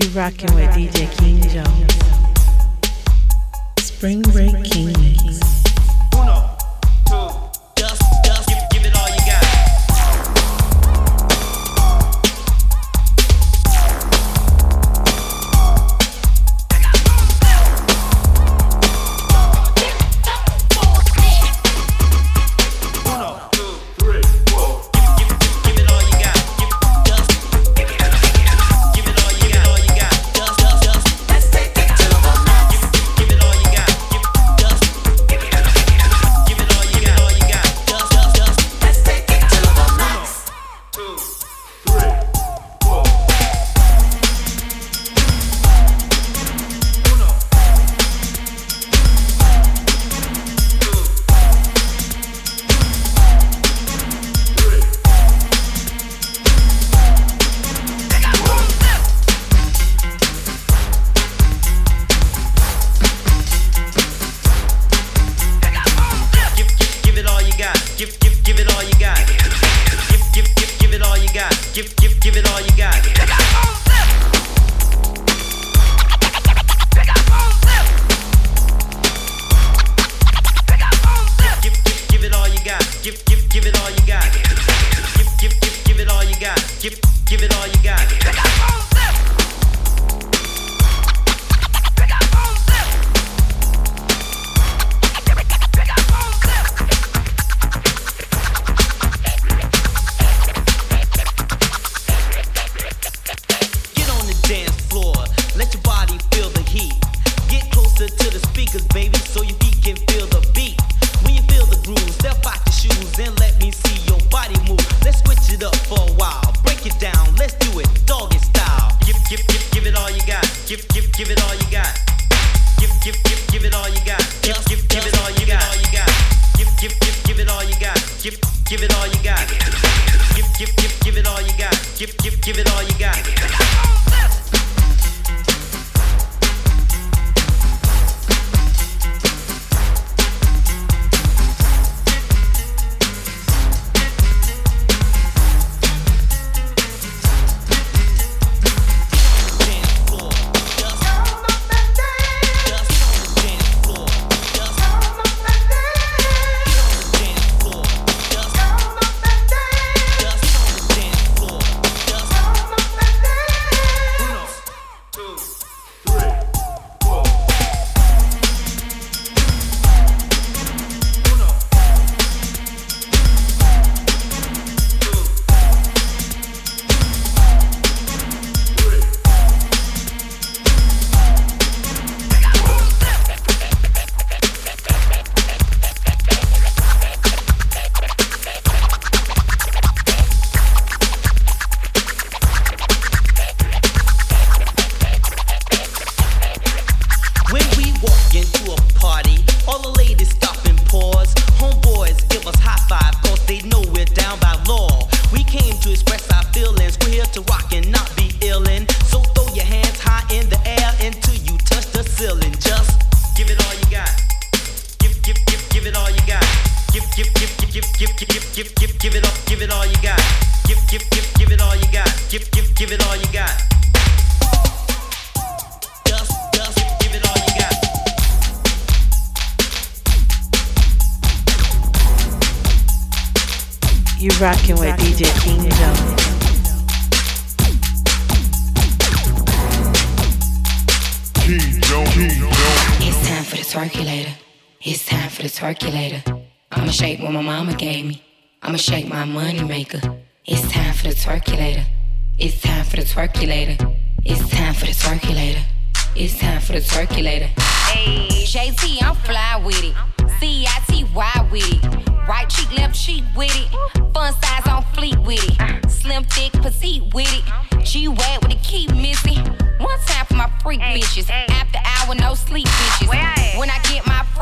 You rocking with DJ King Jones. Spring Break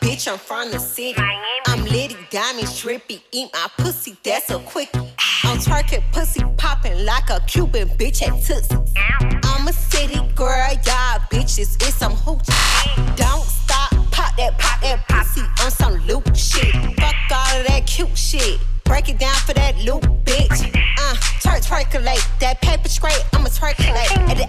bitch, I'm from the city. I'm Liddy Diamond, trippy, eat my pussy, that's a quickie. I'm twerking pussy popping like a Cuban bitch at Tootsie. I'm a city girl, y'all bitches, it's some hoochie. Don't stop, pop that, pop that pussy on some loop shit. Fuck all of that cute shit. Break it down for that loop, bitch. Uh, twerk, twerkulate. That paper straight, I'ma twerkulate. And the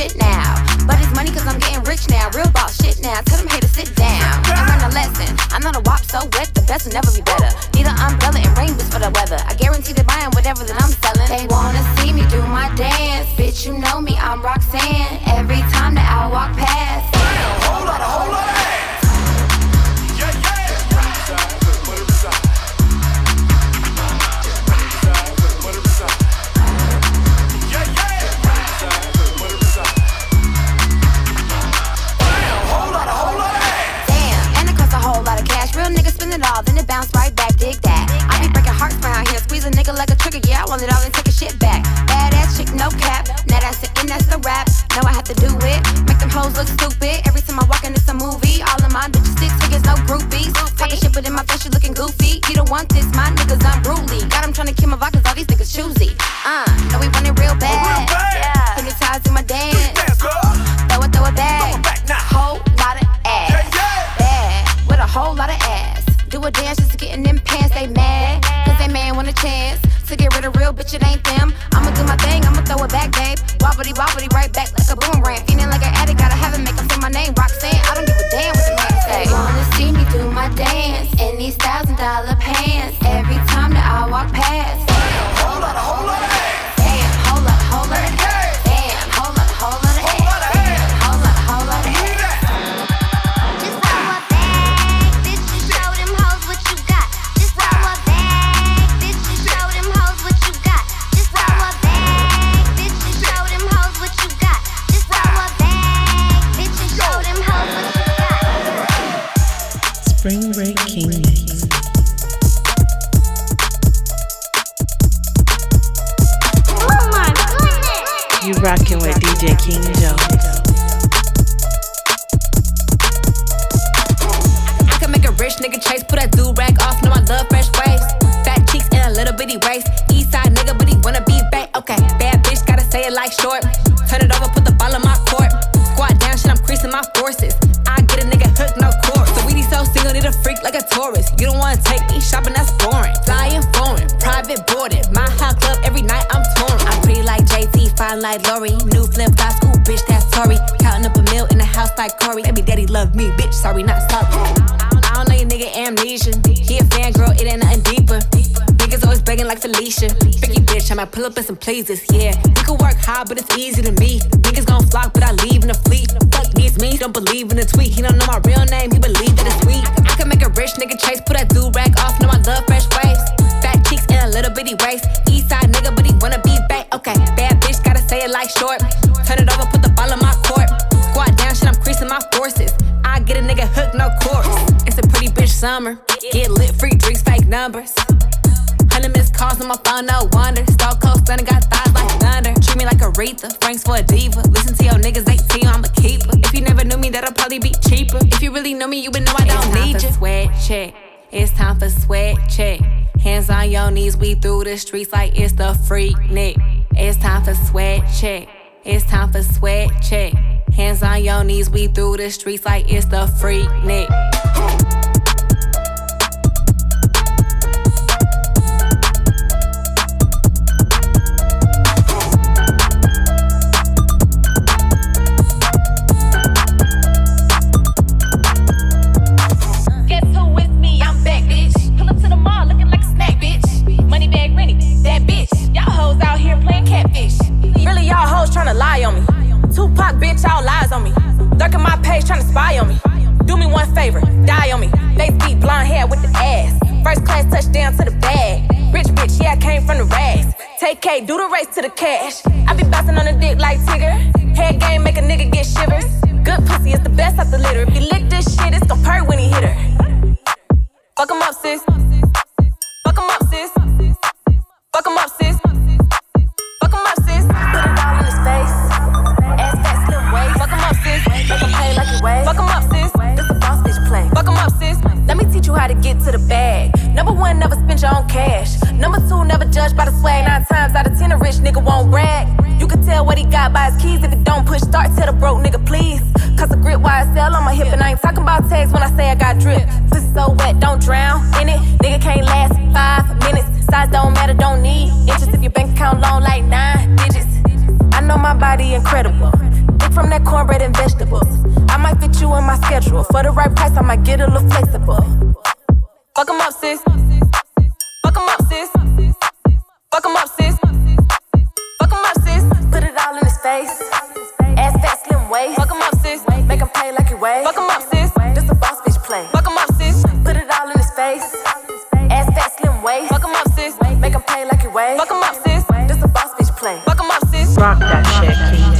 shit now. But it's money cause I'm getting rich now. Real boss shit now. Tell them haters sit down. I learned a lesson. I'm not a wop so wet. The best will never be better. Need an umbrella and rain boots for the weather. I guarantee they're buying whatever that I'm selling. They wanna see me do my dance. Bitch, you know me, I'm Roxanne. Every time that I walk past. To do it. Make them hoes look stupid. Every time I walk in, it's a movie. All of my bitches six figures, no groupies. Talking shit, but in my face, you looking goofy. You don't want this, my niggas unruly. Got them trying to kill my vibe, all these niggas choosy. Summer. Get lit, free drinks, fake numbers. Hundred missed calls on my phone, no wonder. Star Coast Thunder got thighs like thunder. Treat me like Aretha, Frank's for a diva. Listen to your niggas, they tell you I'm a keeper. If you never knew me, that'll probably be cheaper. If you really know me, you would know I don't need you. Sweat check. It's time for sweat check. Hands on your knees, we through the streets like it's the freak nick. It's time for sweat check. It's time for sweat check. Hands on your knees, we through the streets like it's the freak nick. Die on me. Lace beat, blonde hair with the ass. First class touchdown to the bag. Rich bitch, yeah, I came from the rags. Take K, do the race to the cash. I be bouncing on the dick like Tigger. Head game make a nigga get shivers. Good pussy is the best out the litter. If you lick this shit, it's gon' purr when he hit her. Fuck him up, sis. Fuck him up, sis. Fuck him up, sis. Fuck him up, sis. Put it all in his face. Ass fat, slim waist. Fuck him up, sis. Make him play like he weigh. Fuck him up, sis. Up, sis. Let me teach you how to get to the bag. Number one, never spend your own cash. Number two, never judge by the swag. Nine times out of ten, a rich nigga won't brag. You can tell what he got by his keys. If it don't push start, tell the broke nigga please. Cause a grip YSL on my hip, and I ain't talking about tags when I say I got drip. Pussy so wet, don't drown in it. Nigga can't last five minutes. Size don't matter, don't need inches. If your bank account long like nine digits. I know my body incredible. Pick from that cornbread and vegetables. I might fit you in my schedule. For the right price, I might get a little flexible. Fuck 'em up, sis. Fuck 'em up, sis. Fuck 'em up, sis. Fuck 'em up, sis. Put it all in his face. Ass fat, slim waist. Fuck 'em up, sis. Make him play like he weigh. Fuck 'em up, sis. This a boss bitch play. Fuck 'em up, sis. Put it all in his face. Ass fat, slim waist. Fuck 'em up, sis. Make him play like he weigh. Fuck 'em up, sis. This a boss bitch play. Fuck 'em up, sis. Rock that shit, King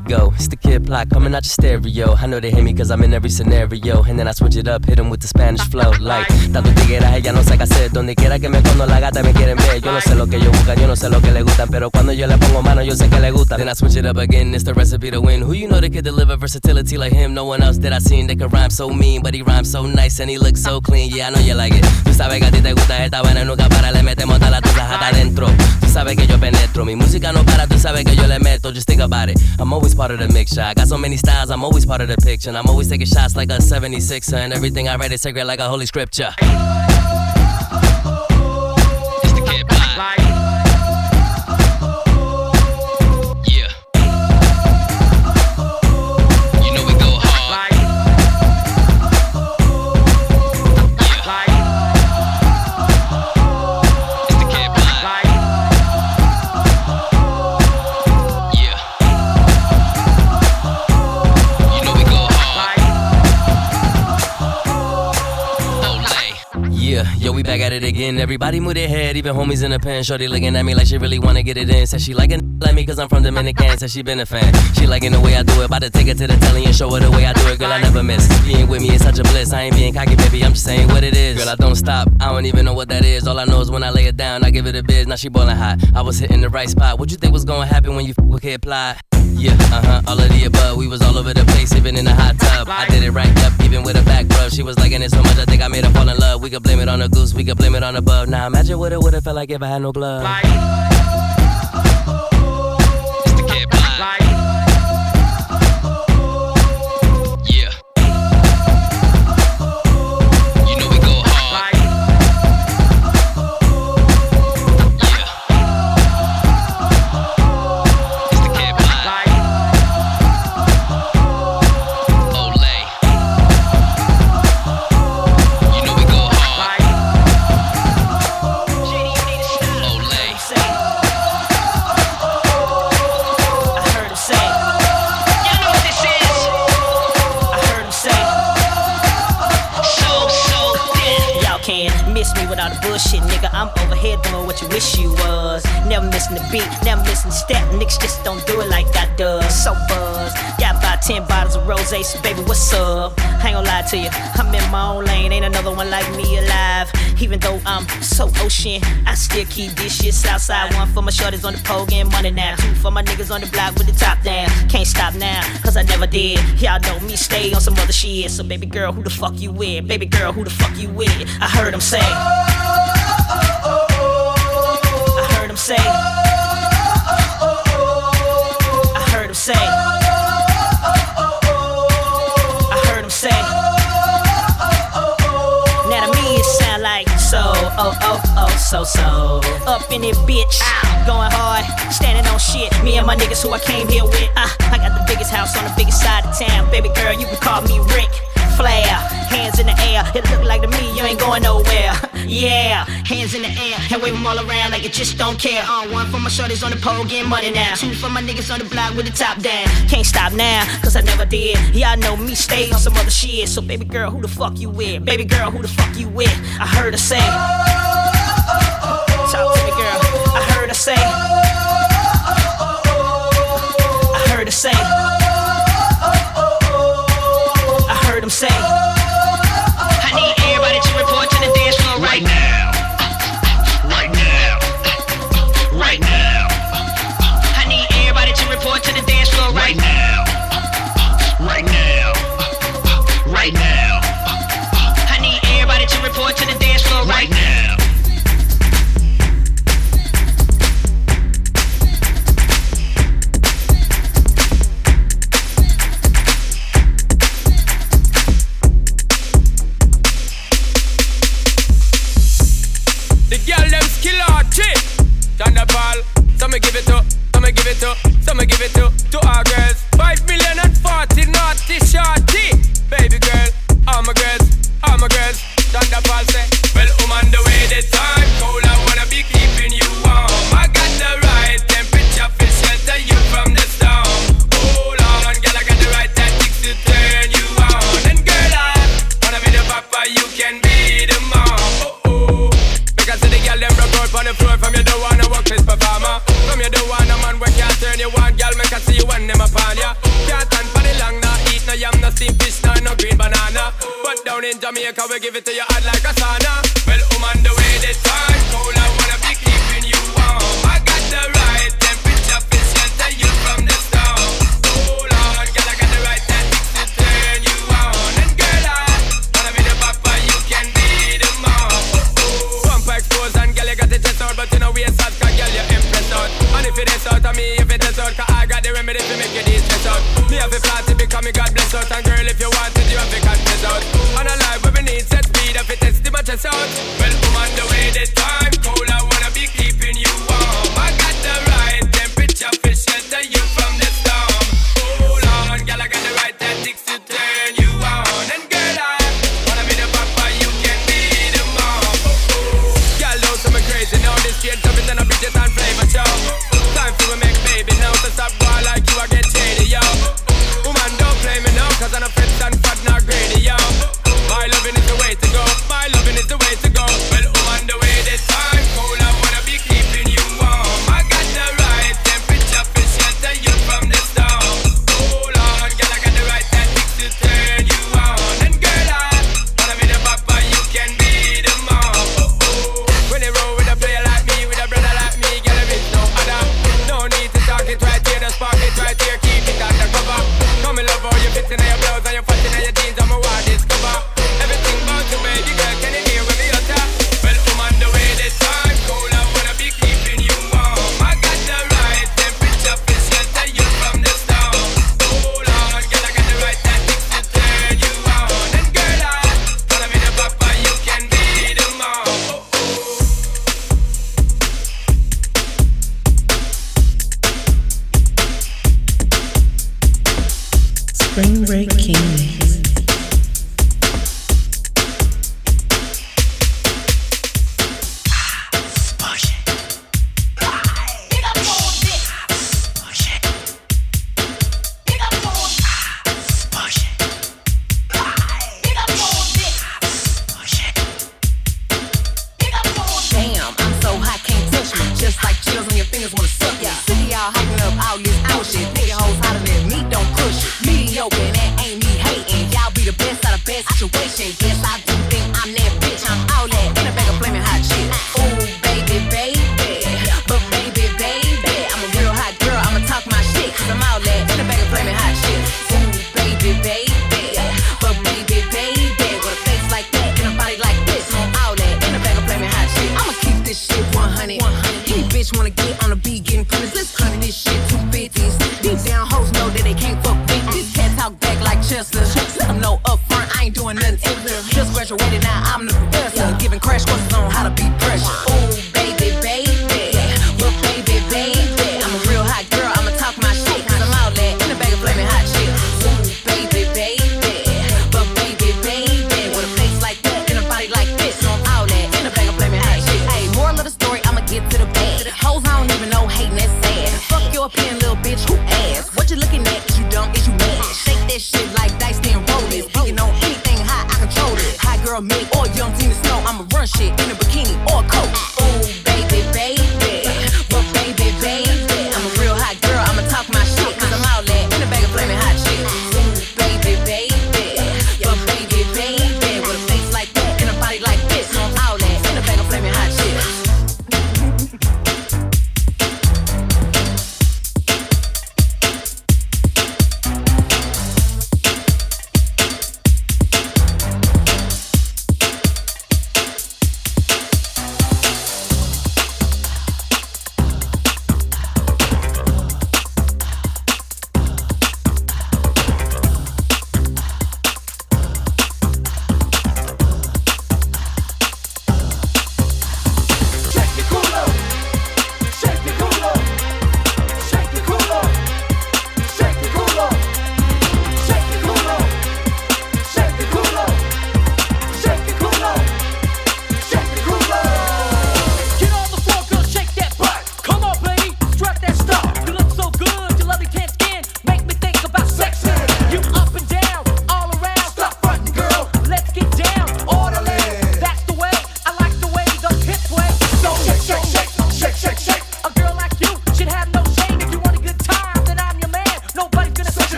Jones. It's the kid plot coming out your stereo. I know they hate me cause I'm in every scenario. And then I switch it up, hit 'em with the Spanish flow. Like, tanto tigueras, ella no sabe qué hacer. Donde quiera que me pongo la gata me quieren ver. Yo no sé lo que ellos buscan, yo no sé lo que le gustan. Pero cuando yo le pongo mano, yo sé que le gusta. Then I switch it up again, it's the recipe to win. Who you know that could deliver versatility like him? No one else that I seen that could rhyme so mean. But he rhymes so nice and he looks so clean. Yeah, I know you like it. Tú sabes que a ti te gusta esta vaina, nunca para. Le metemos toda la tuya hasta adentro. Tú sabes que yo penetro. Mi música no para, tú sabes que yo le meto. Just think about it. I'm always part of the mixture. I got so many styles, I'm always part of the picture. And I'm always taking shots like a 76er. And everything I write is sacred like a holy scripture. It's the kid Block. At it again. Everybody move their head, even homies in the pen. Shorty looking at me like she really wanna get it in. Said she like a like me cause I'm from Dominican. Said she been a fan. She liking the way I do it. About to take her to the telly and show her the way I do it. Girl, I never miss. Being with me is such a bliss. I ain't being cocky, baby. I'm just saying what it is. Girl, I don't stop. I don't even know what that is. All I know is when I lay it down, I give it a biz. Now she boiling hot. I was hitting the right spot. What you think was gonna happen when you f- with Kid Ply? Yeah, uh huh, all of the above. We was all over the place, even in the hot tub. I did it right up, even with a back rub. She was liking it so much, I think I made her fall in love. We could blame it on the goose, we could blame it on the. Now imagine what it would have felt like if I had no blood. Baby, what's up? I ain't gonna lie to you. I'm in my own lane, ain't another one like me alive. Even though I'm so ocean, I still keep this shit Southside. One for my shorties on the pole, getting money now. Two for my niggas on the block with the top down. Can't stop now, cause I never did. Y'all know me, stay on some other shit. So, baby girl, who the fuck you with? Baby girl, who the fuck you with? I heard him say. Oh, oh, oh, so, so. Up in it, bitch. Going hard, standing on shit. Me and my niggas who I came here with. Uh, I got the biggest house on the biggest side of town. Baby girl, you can call me Ric. Flair, hands in the air. It look like to me you ain't going nowhere. Yeah, hands in the air and wave them all around like it just don't care. On one for my shorties on the pole getting money now. Two for my niggas on the block with the top down. Can't stop now, cause I never did. Y'all know me, stay on some other shit. So baby girl, who the fuck you with? Baby girl, who the fuck you with? I heard her say.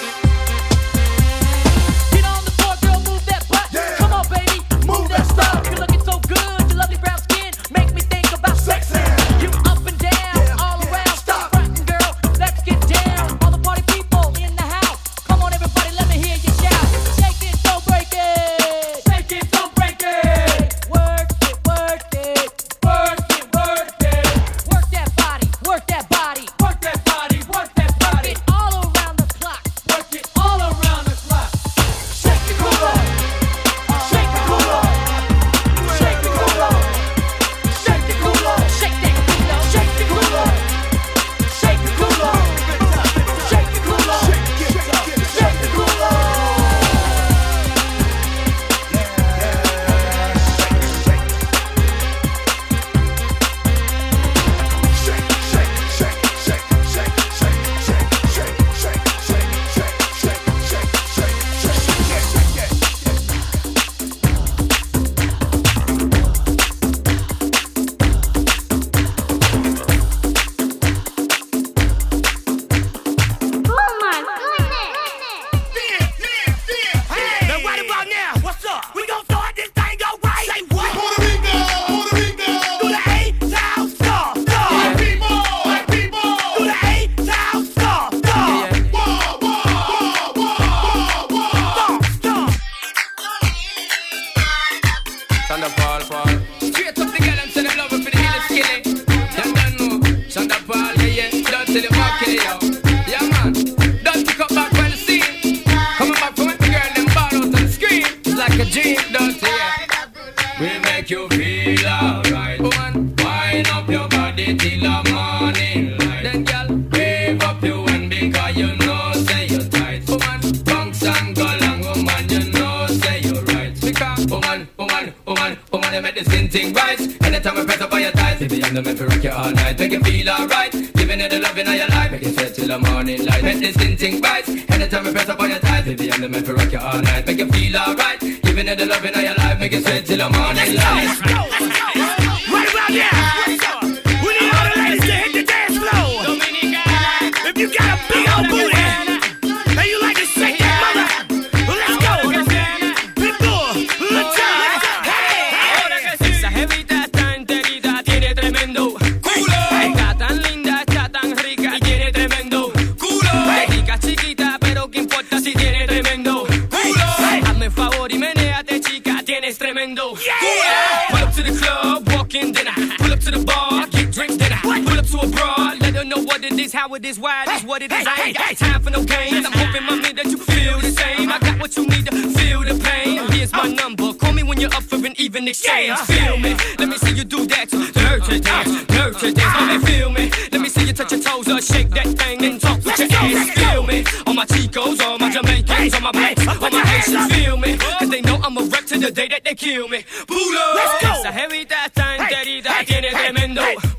Thank you. Thunderball rhythm if you rock it all night. Make you feel alright. Giving it the love in your life. Make it sweat till the morning light. Make this thing ting bites. Anytime you press up on your thigh. Baby, I'm the man for rock it all night. Make you feel alright. Giving it the love in your life. Make it sweat till the morning light. what it is. Hey, I ain't hey, got hey. time for no games. I'm hoping, my man, that you feel the same. I got what you need to feel the pain. Here's my number. Call me when you're up for an even exchange. Feel me. Let me see you do that. Dirt to dance, dirt to dance. My man, feel me. Let me see you touch your toes or shake that thing and talk with your ass. Feel me. All my Chicos, all my Jamaicans, all my blacks, all my Haitians. Feel me. Cause they know I'm a rep to the day that they kill me. Bulo. Let's go. Esa jevita está enterita, tiene tremendo.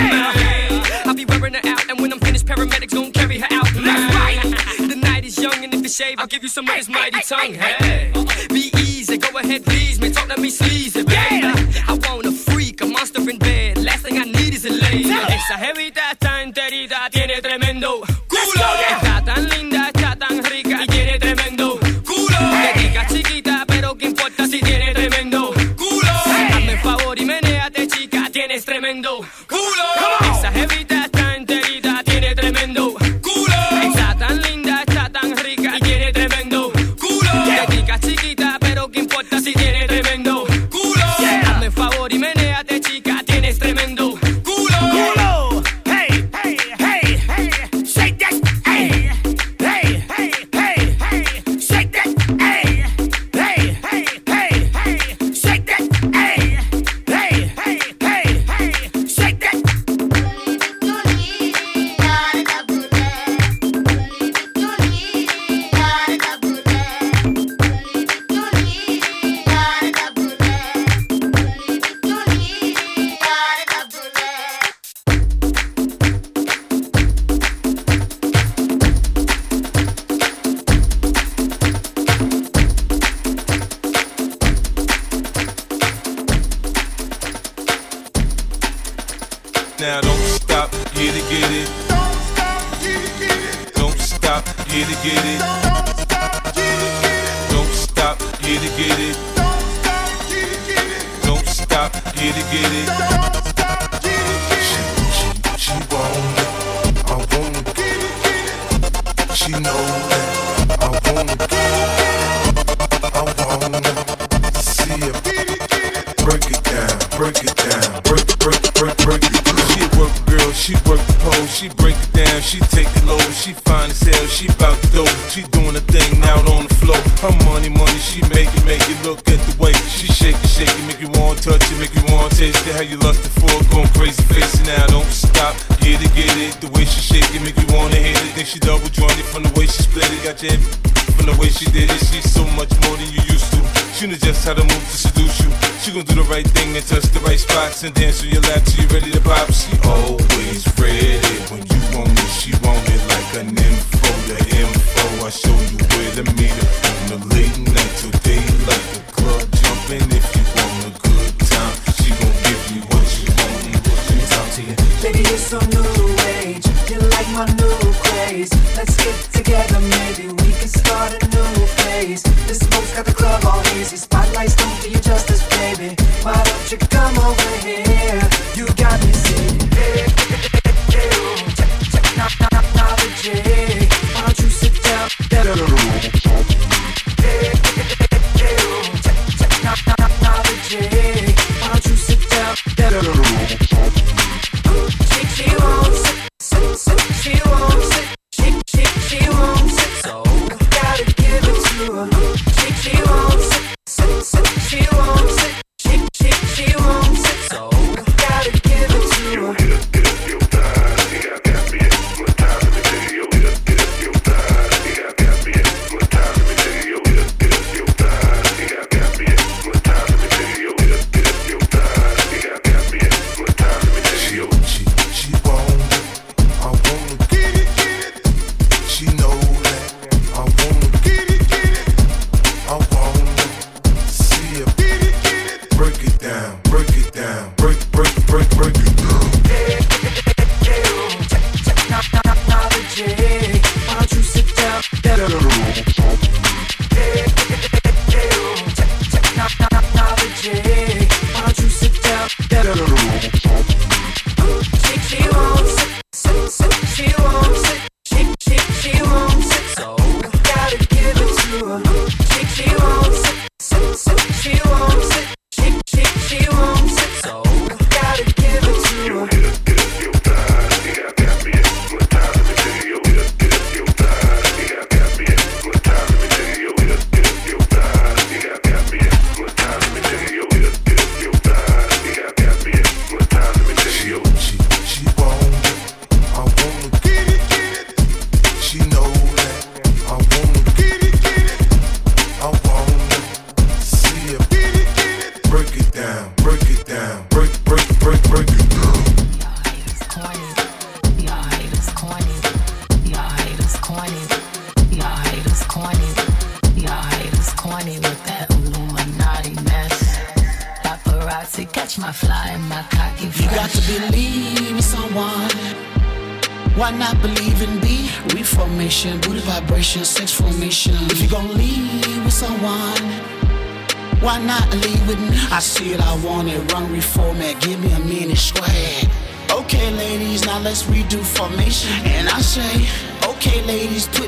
Yeah. I'll be wearing her out, and when I'm finished, paramedics gon' carry her out. That's fight! The night is young, and if you shave, I'll give you some of this mighty tongue. Hey, be easy, go ahead, please, man. Talk to me sleazy, yeah. I want a freak, a monster in bed. Last thing I need is a lady. Esa jevita está enterita, tiene tremendo and dance on your lap till you're ready to pop. She always ready when you want it. She want it like an info, the info. I show you come over here.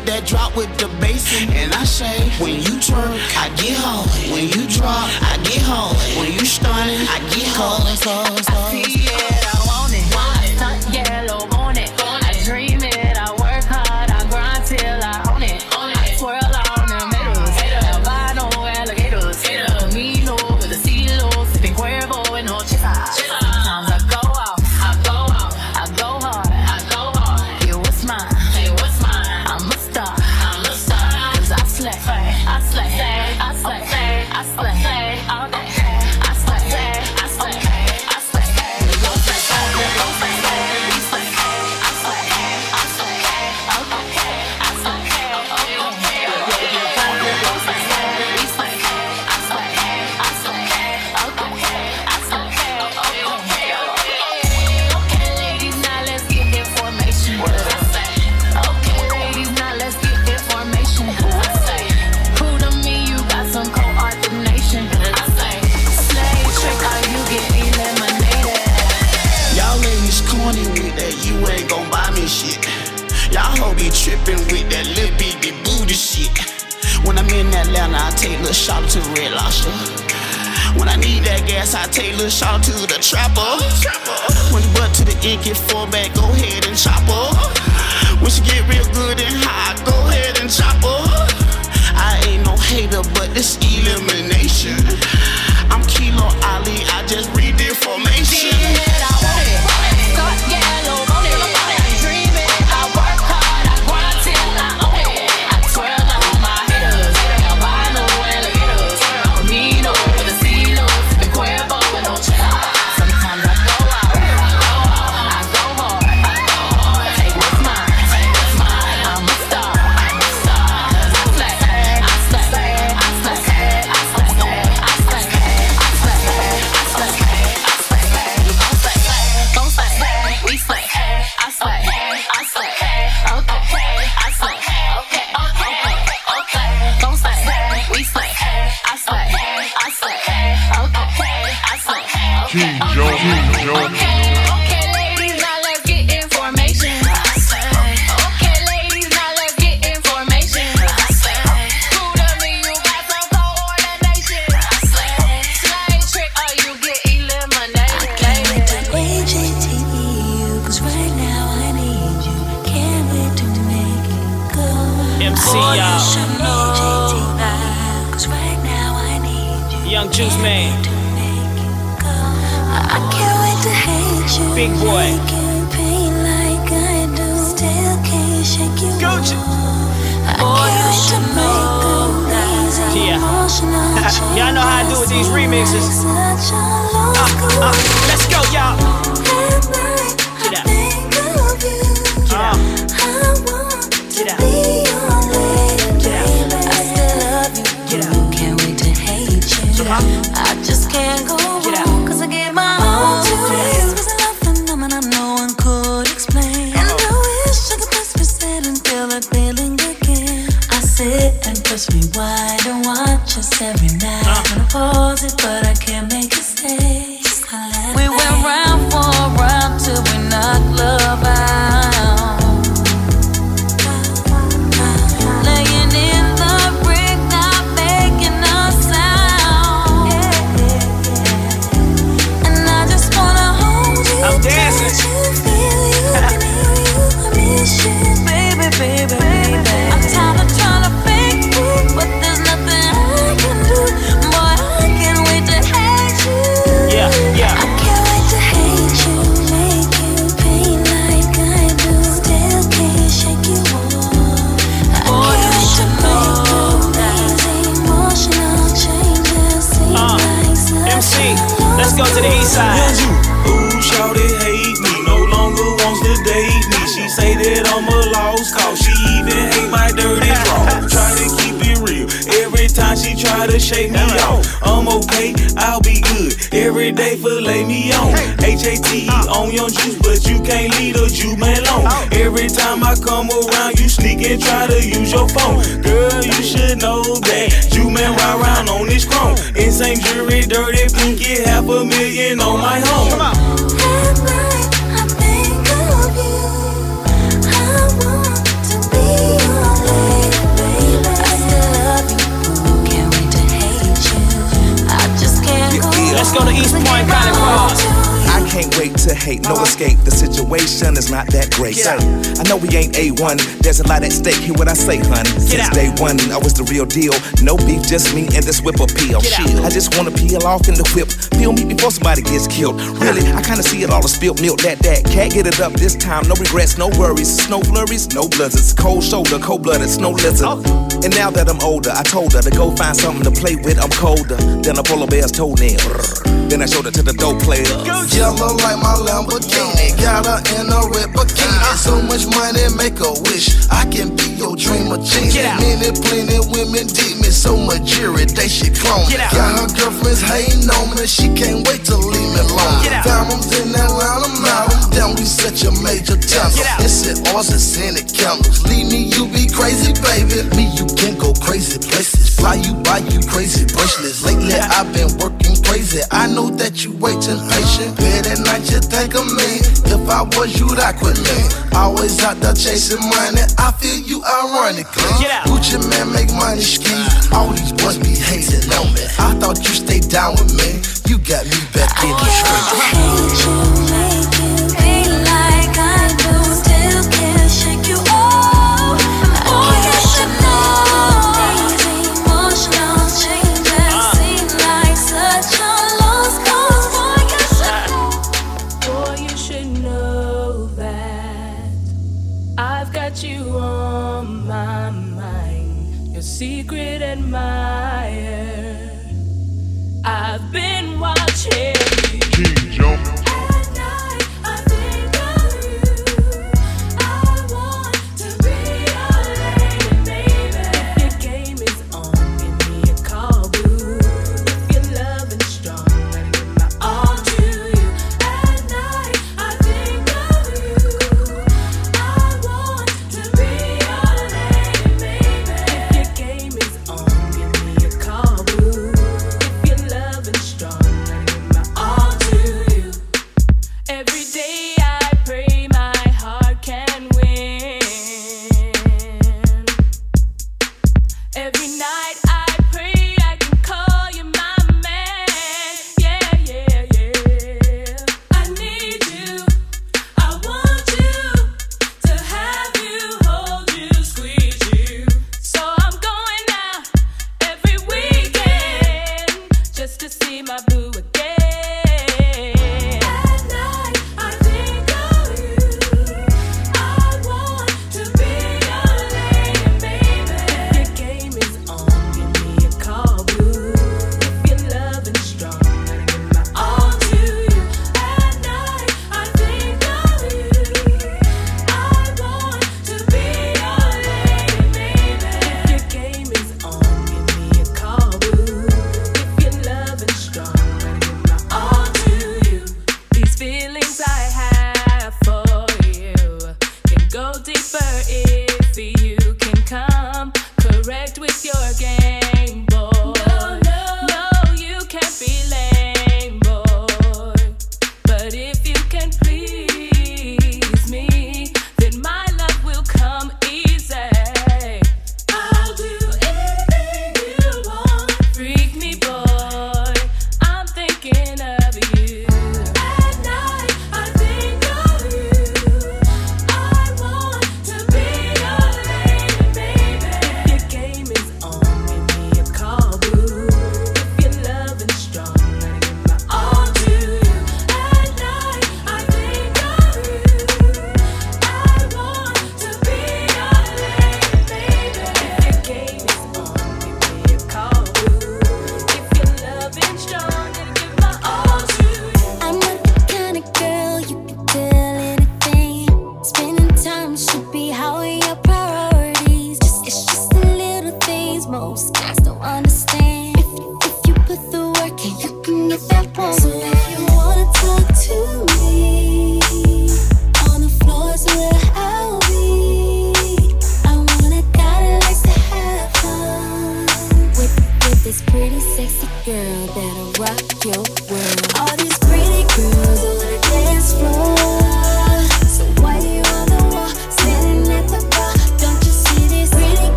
hit that drop with the bass and I shake. When you turn, I get home. When you drop, I get home. When you stunning, I get home. I see, yeah. Take a little shot to Red Lobster. When I need that gas, I take a little shot to the trapper. When you butt to the end get format, go ahead and chop her. When she get real good and high, go ahead and chop her. I ain't no hater, but this elimination. Uh, uh, let's go, y'all. Get up. Uh. Get up. Get up. Can't wait to hate you. I just can't go wrong every day fillet me on. H-A-T-E on your juice, but you can't leave the juice man alone. Every time I come around, you sneak and try to use your phone. Girl, you should know that you man ride around on this chrome. Insane jewelry, dirty pinky, half a million on my home. Come night, Let's go to East Point Carnival. I can't wait to hate, no escape. The situation is not that great. Out. I know we ain't A1, there's a lot at stake. Hear what I say, honey. Since out. day one, I was the real deal. No beef, just me and this whip appeal. I just wanna peel off in the whip. Feel me before somebody gets killed. Really, I kinda see it all as spilt milk. That, that. Can't get it up this time. No regrets, no worries. Snow flurries, no blizzards. Cold shoulder, cold blooded, snow lizard. Oh. And now that I'm older, I told her to go find something to play with. I'm colder than a polar bear's toenail. Then I showed her to the dope player. Yellow like my Lamborghini. Got her in a red bikini. Uh-huh. So much money, make a wish. I can be your dream of genie. Out. Many, plenty women dig me. So much jury, they should clone me. Out. Got her girlfriends hating on me. She can't wait to leave me alone. Get out. Found them in Atlanta, mountain. Down, we such a major tunnel. Get. It's at ours and Senate candles. Leave me, you be crazy, baby. Me, you can go crazy places. Fly you, buy you crazy bracelets. Lately I've been working crazy. I know that you waiting patient. at night, you think of me. If I was you, I quit me. Always out there chasing money. I feel you ironically. Gucci Mane make money ski. All these boys be hating on me. I thought you stayed down with me. You got me back in the street.